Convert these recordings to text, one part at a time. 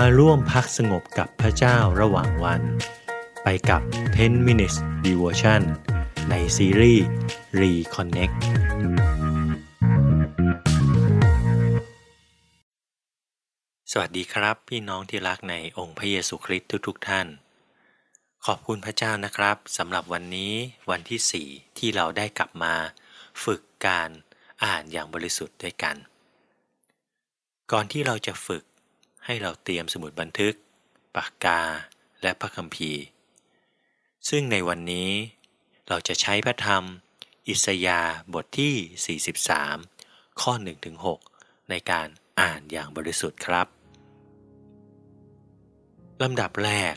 มาร่วมพักสงบกับพระเจ้าระหว่างวัน ไปกับ 10 minutes devotion ในซีรีส์ Reconnect สวัสดีครับพี่น้องที่รักในองค์พระเยซูคริสต์ทุกๆทท่าน ขอบคุณพระเจ้านะครับสำหรับวันนี้วันที่ 4 ที่เราได้กลับมา ฝึกการอ่านอย่างบริสุทธิ์ด้วยกัน ก่อนที่เราจะฝึก ให้เราเตรียมสมุดบันทึก ปากกา และพระคัมภีร์ ซึ่งในวันนี้เราจะใช้พระธรรม อิสยาบทที่ 43 ข้อ 1-6 ในการอ่านอย่างบริสุทธิ์ครับลำดับแรก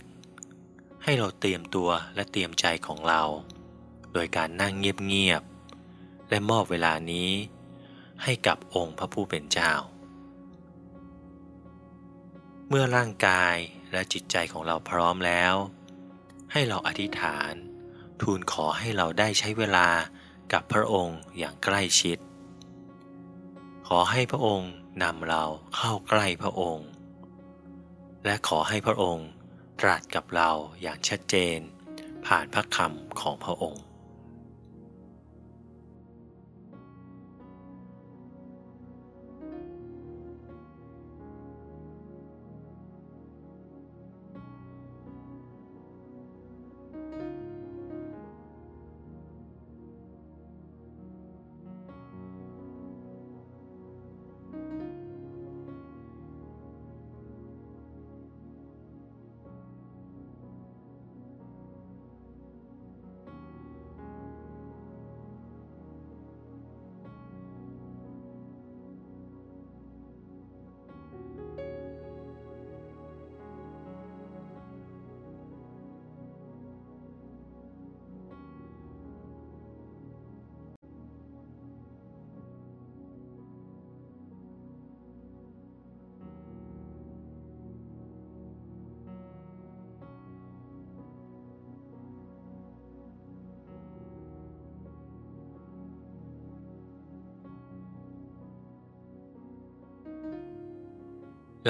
ให้เราเตรียมตัวและเตรียมใจของเรา โดยการนั่งเงียบๆและมอบเวลานี้ให้กับองค์พระผู้เป็นเจ้า เมื่อร่างกายและจิตใจของเราพร้อมแล้ว ให้เราอธิษฐาน ทูลขอให้เราได้ใช้เวลากับพระองค์อย่างใกล้ชิด ขอให้พระองค์นำเราเข้าใกล้พระองค์ และขอให้พระองค์ตรัสกับเราอย่างชัดเจน ผ่านพระคำของพระองค์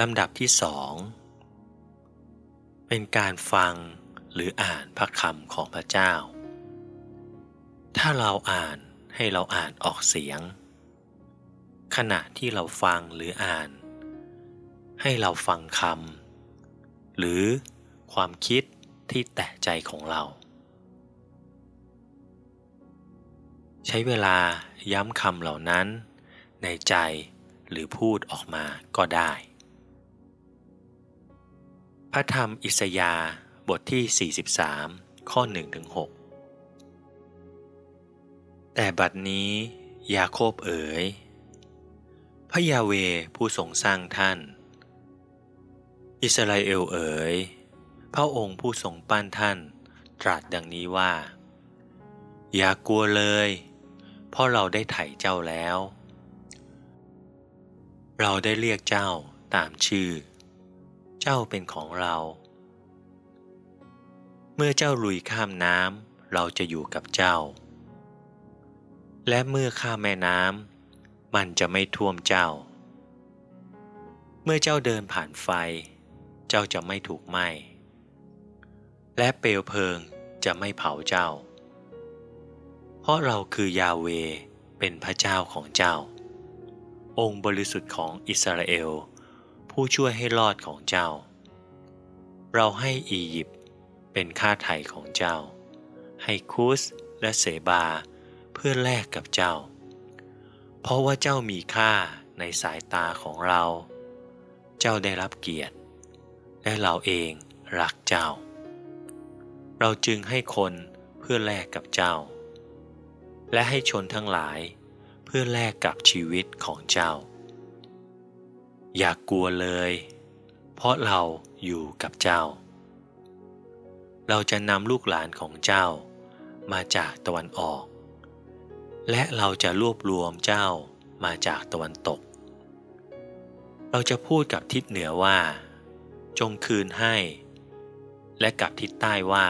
ลำดับที่สองเป็นการฟังหรืออ่านพระคำของพระเจ้า ถ้าเราอ่านให้เราอ่านออกเสียง ขณะที่เราฟังหรืออ่าน ให้เราฟังคำหรือความคิดที่แตะใจของเรา ใช้เวลาย้ำคำเหล่านั้นในใจหรือพูดออกมาก็ได้ พระธรรมอิสยาบทที่ 43 ข้อ1ถึง6แต่บัดนี้ยาโคบเอ๋ย พระยาเวผู้ทรงสร้างท่าน อิสราเอลเอ๋ย พระองค์ผู้ทรงปั้นท่านตรัสดังนี้ว่า อย่ากลัวเลย เพราะเราได้ไถ่เจ้าแล้ว เราได้เรียกเจ้าตามชื่อ เจ้าเป็นของเรา เมื่อเจ้าลุยข้ามน้ำเราจะอยู่กับเจ้า และเมื่อข้ามแม่น้ำมันจะไม่ท่วมเจ้า เมื่อเจ้าเดินผ่านไฟ เจ้าจะไม่ถูกไหม้และเปลวเพลิงจะไม่เผาเจ้า เพราะเราคือยาเวเป็นพระเจ้าของเจ้า องค์บริสุทธิ์ของอิสราเอล ผู้ช่วยให้รอดของเจ้า เราให้อียิปต์เป็นค่าไถ่ของเจ้า ให้คุสและเสบาเพื่อแลกกับเจ้า เพราะว่าเจ้ามีค่าในสายตาของเรา เจ้าได้รับเกียรติ และเราเองรักเจ้า เราจึงให้คนเพื่อแลกกับเจ้า และให้ชนทั้งหลายเพื่อแลกกับชีวิตของเจ้า อย่ากกลัวเลย เพราะเราอยู่กับเจ้า เราจะนำลูกหลานของเจ้ามาจากตะวันออก และเราจะรวบรวมเจ้ามาจากตะวันตก เราจะพูดกับทิศเหนือว่า จงคืนให้ และกับทิศใต้ว่า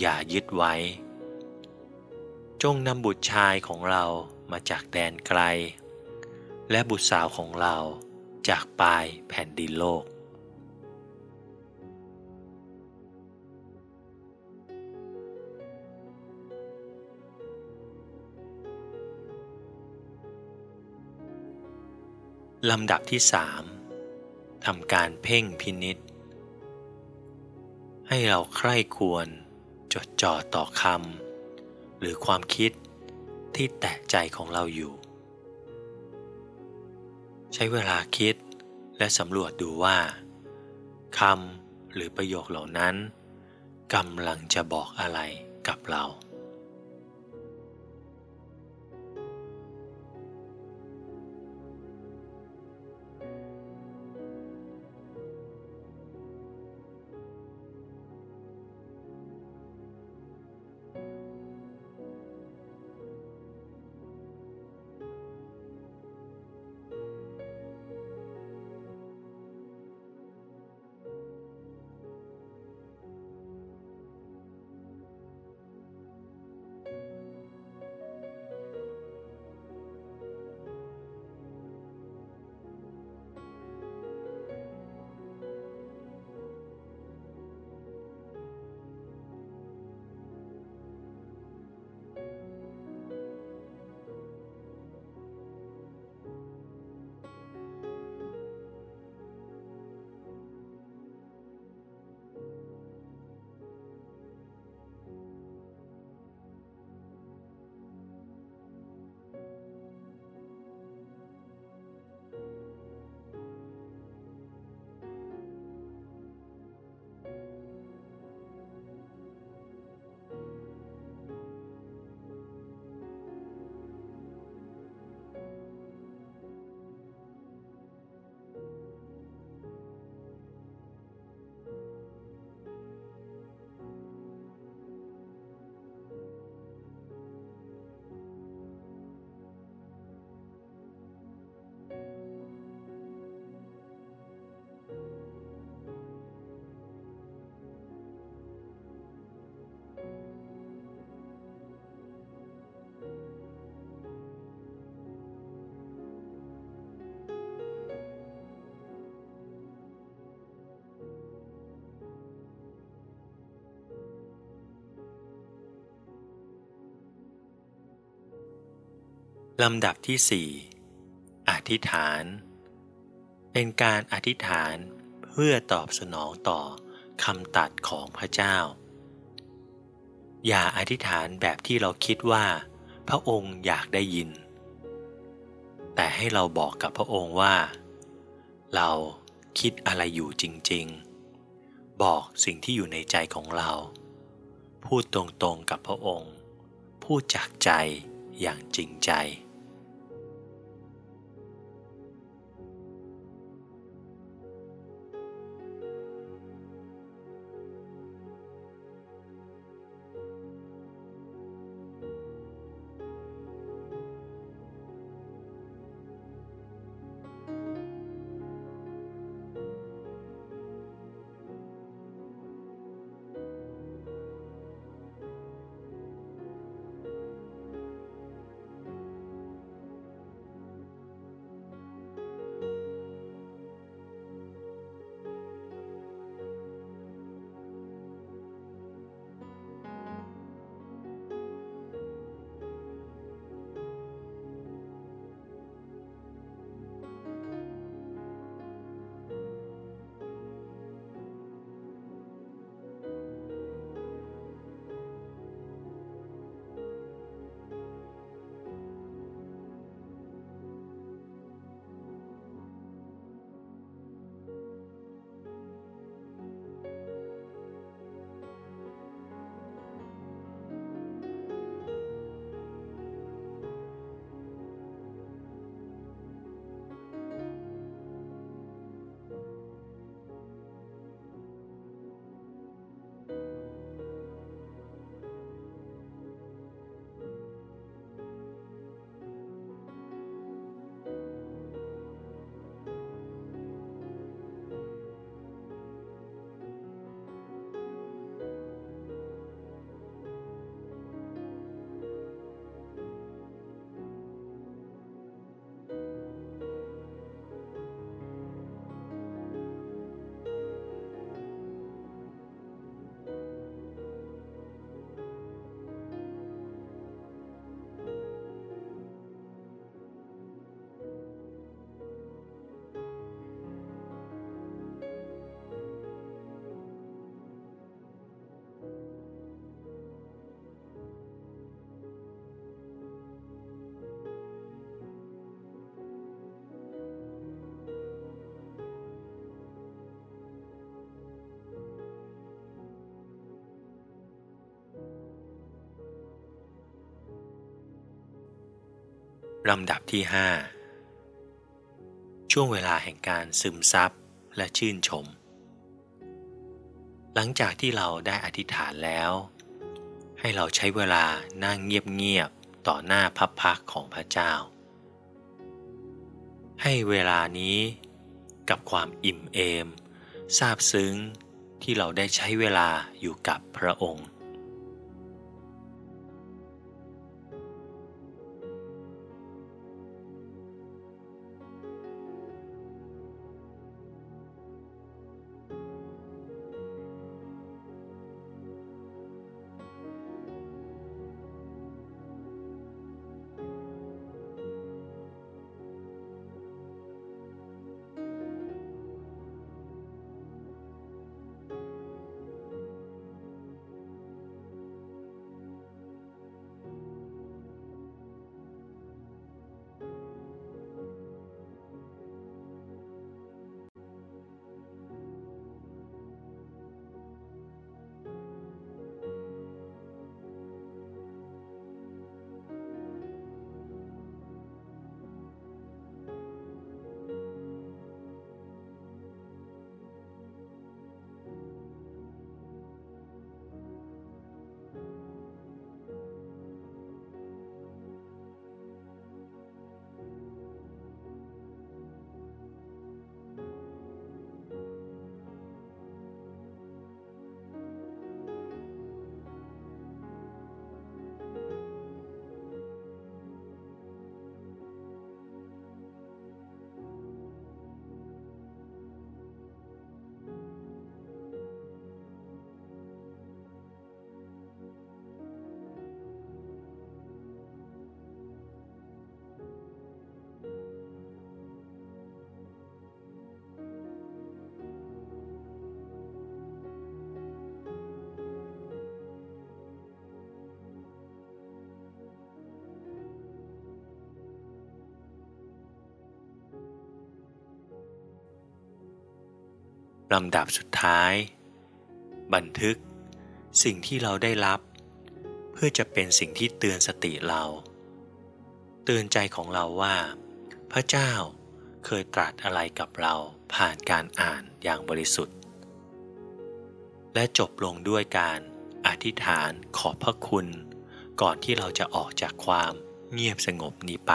อย่ายึดไว้ จงนำบุตรชายของเรามาจากแดนไกล และบุตรสาวของเรา จากปลายแผ่นดินโลก ลำดับที่สามทำการเพ่งพินิษให้เราใคร่ควรจดจ่อต่อคำหรือความคิดที่แตะใจของเราอยู่ ใช้เวลาคิดและสำรวจดูว่าคำหรือประโยคเหล่านั้นกำลังจะบอกอะไรกับเรา ลำดับที่สี่อธิษฐาน เป็นการอธิษฐานเพื่อตอบสนองต่อคำตัดของพระเจ้า อย่าอธิษฐานแบบที่เราคิดว่า พระองค์อยากได้ยิน แต่ให้เราบอกกับพระองค์ว่า เราคิดอะไรอยู่จริง ๆ บอกสิ่งที่อยู่ในใจของเรา พูดตรงๆกับพระองค์ พูดจากใจอย่างจริงใจ ลำดับที่ห้าช่วงเวลาแห่งการซึมซับและชื่นชม หลังจากที่เราได้อธิษฐานแล้ว ให้เราใช้เวลานั่งเงียบๆต่อหน้าพับพักของพระเจ้า ให้เวลานี้กับความอิ่มเอมซาบซึ้งที่เราได้ใช้เวลาอยู่กับพระองค์ ลำดับสุดท้าย บันทึกสิ่งที่เราได้รับ เพื่อจะเป็นสิ่งที่เตือนสติเรา เตือนใจของเราว่า พระเจ้าเคยตรัสอะไรกับเราผ่านการอ่านอย่างบริสุทธิ์ และจบลงด้วยการอธิษฐานขอบพระคุณ ก่อนที่เราจะออกจากความเงียบสงบนี้ไป